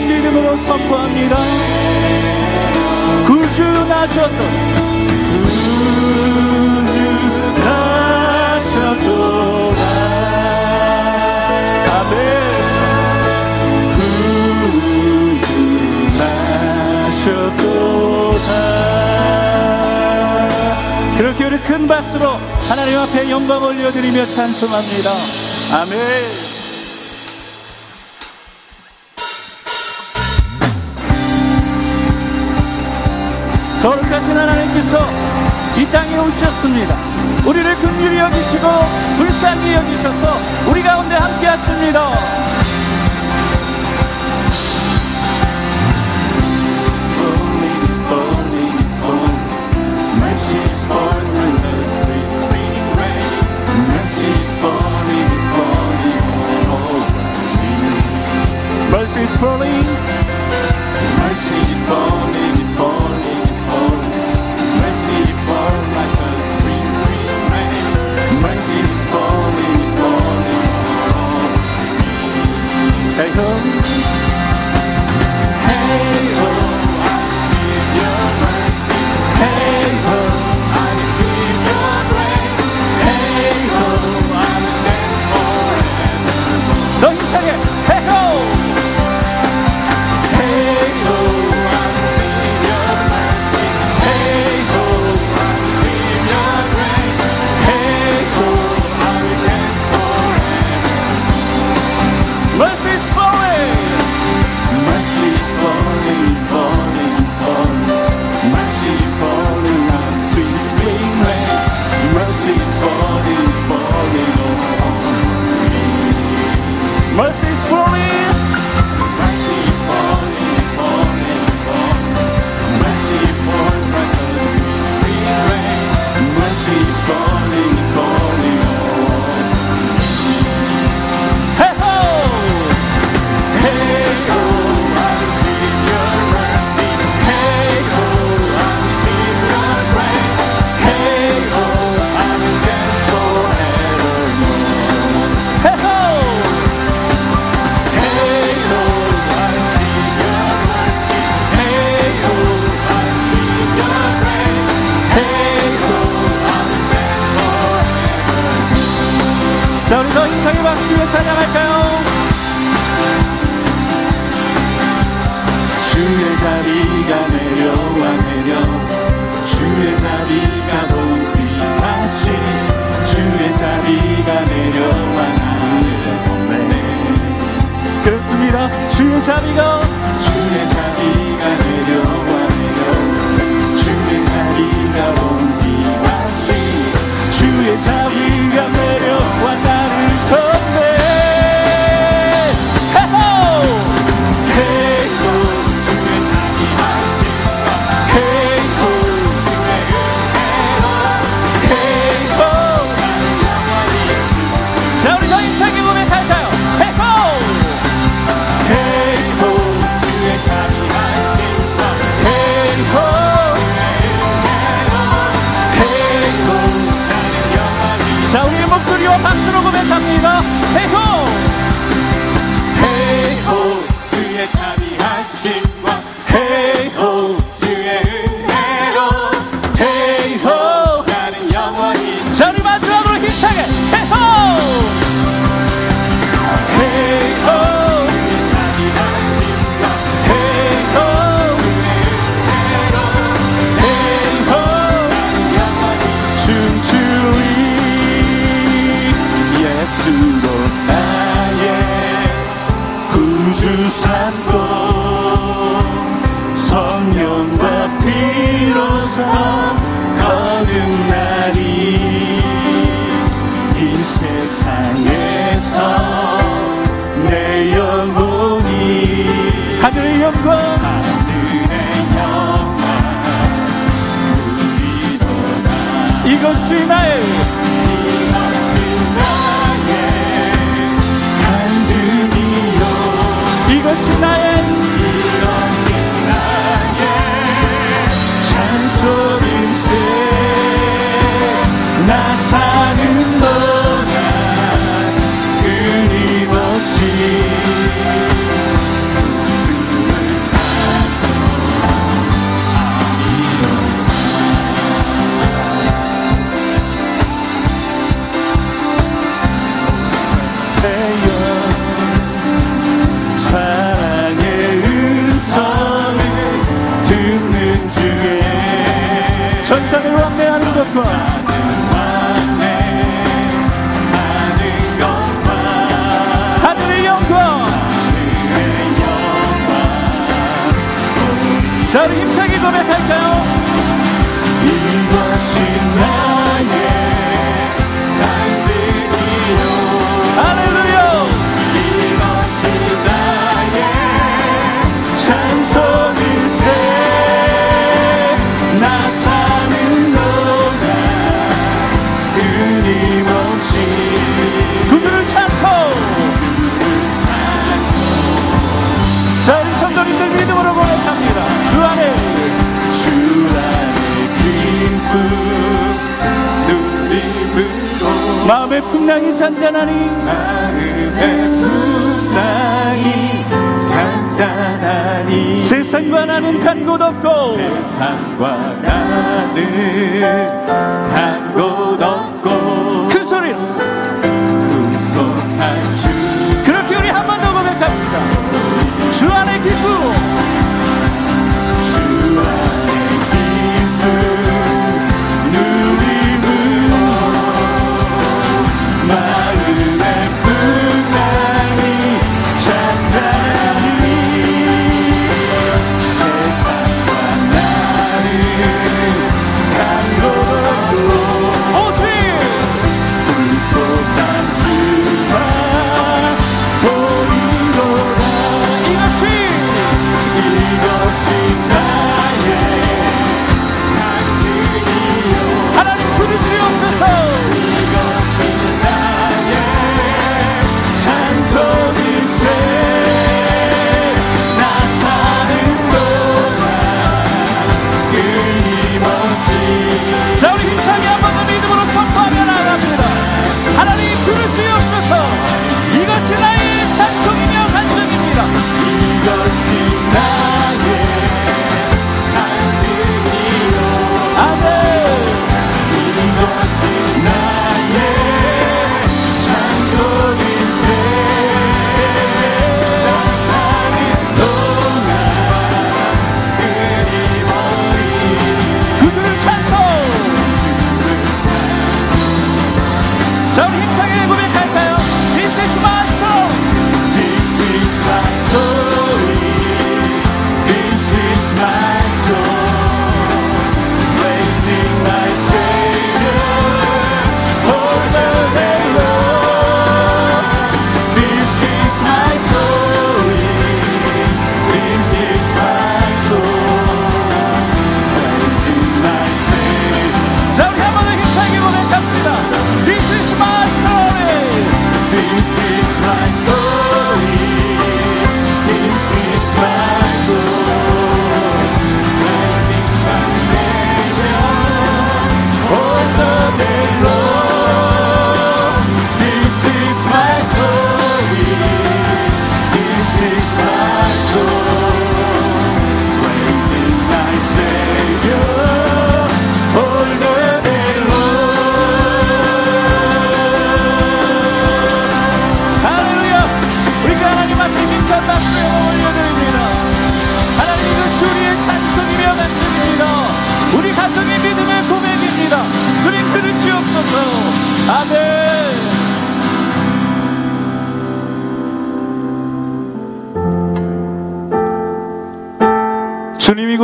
주님을 믿음으로 선포합니다. 구주나셨던 그렇게 우리 큰 박수로 하나님 앞에 영광 올려드리며 찬송합니다. 아멘. 거룩하신 하나님께서 이 땅에 오셨습니다. 우리를 긍휼히 여기시고 불쌍히 여기셔서 우리 가운데 함께 하십니다. 주시리라 주의 자비가 것이 나의 이것이 나의 해야 하는 것과 하늘의 영광 자 우리 힘차게 고백할까요? 마음의 풍랑이 잔잔하니 마음의 풍랑이 잔잔하니 세상과 나는 간 곳 없고 세상과 나는 간곳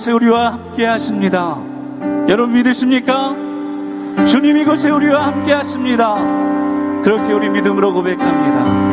이곳에 우리와 함께 하십니다. 여러분 믿으십니까? 주님 이곳에 우리와 함께 하십니다. 그렇게 우리 믿음으로 고백합니다.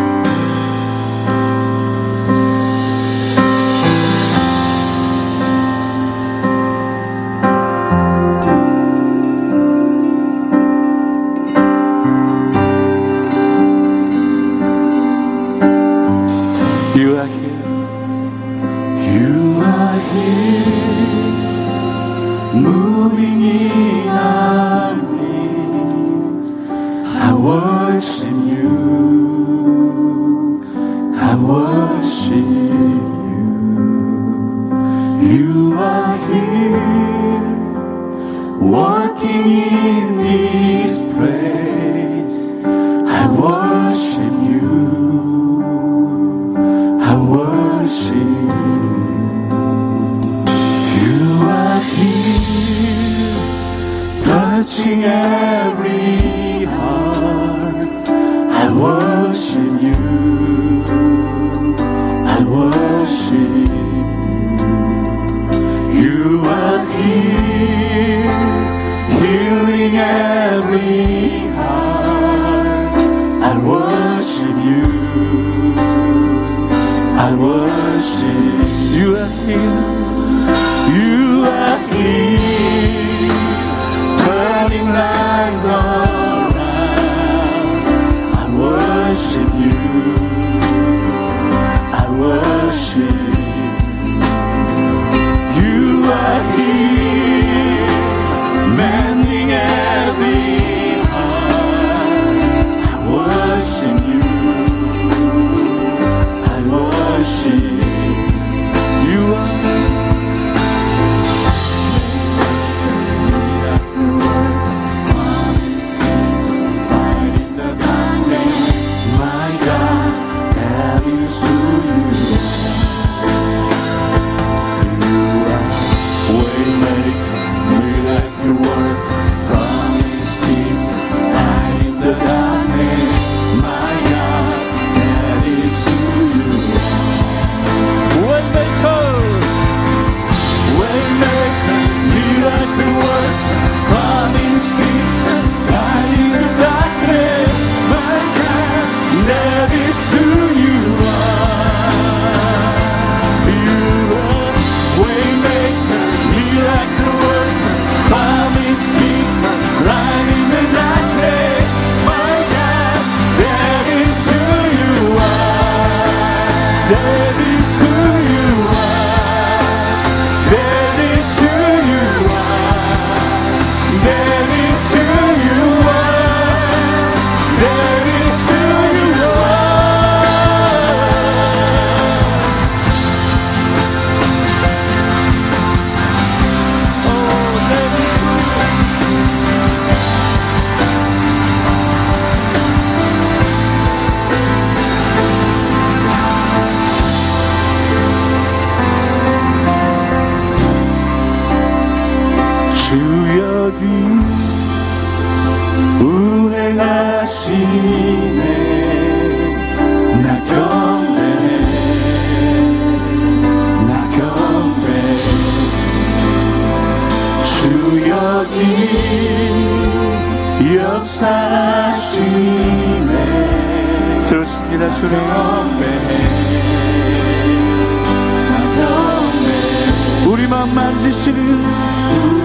만지시는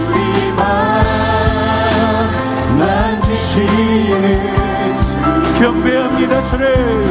우리만 만지시는 경배합니다 주님.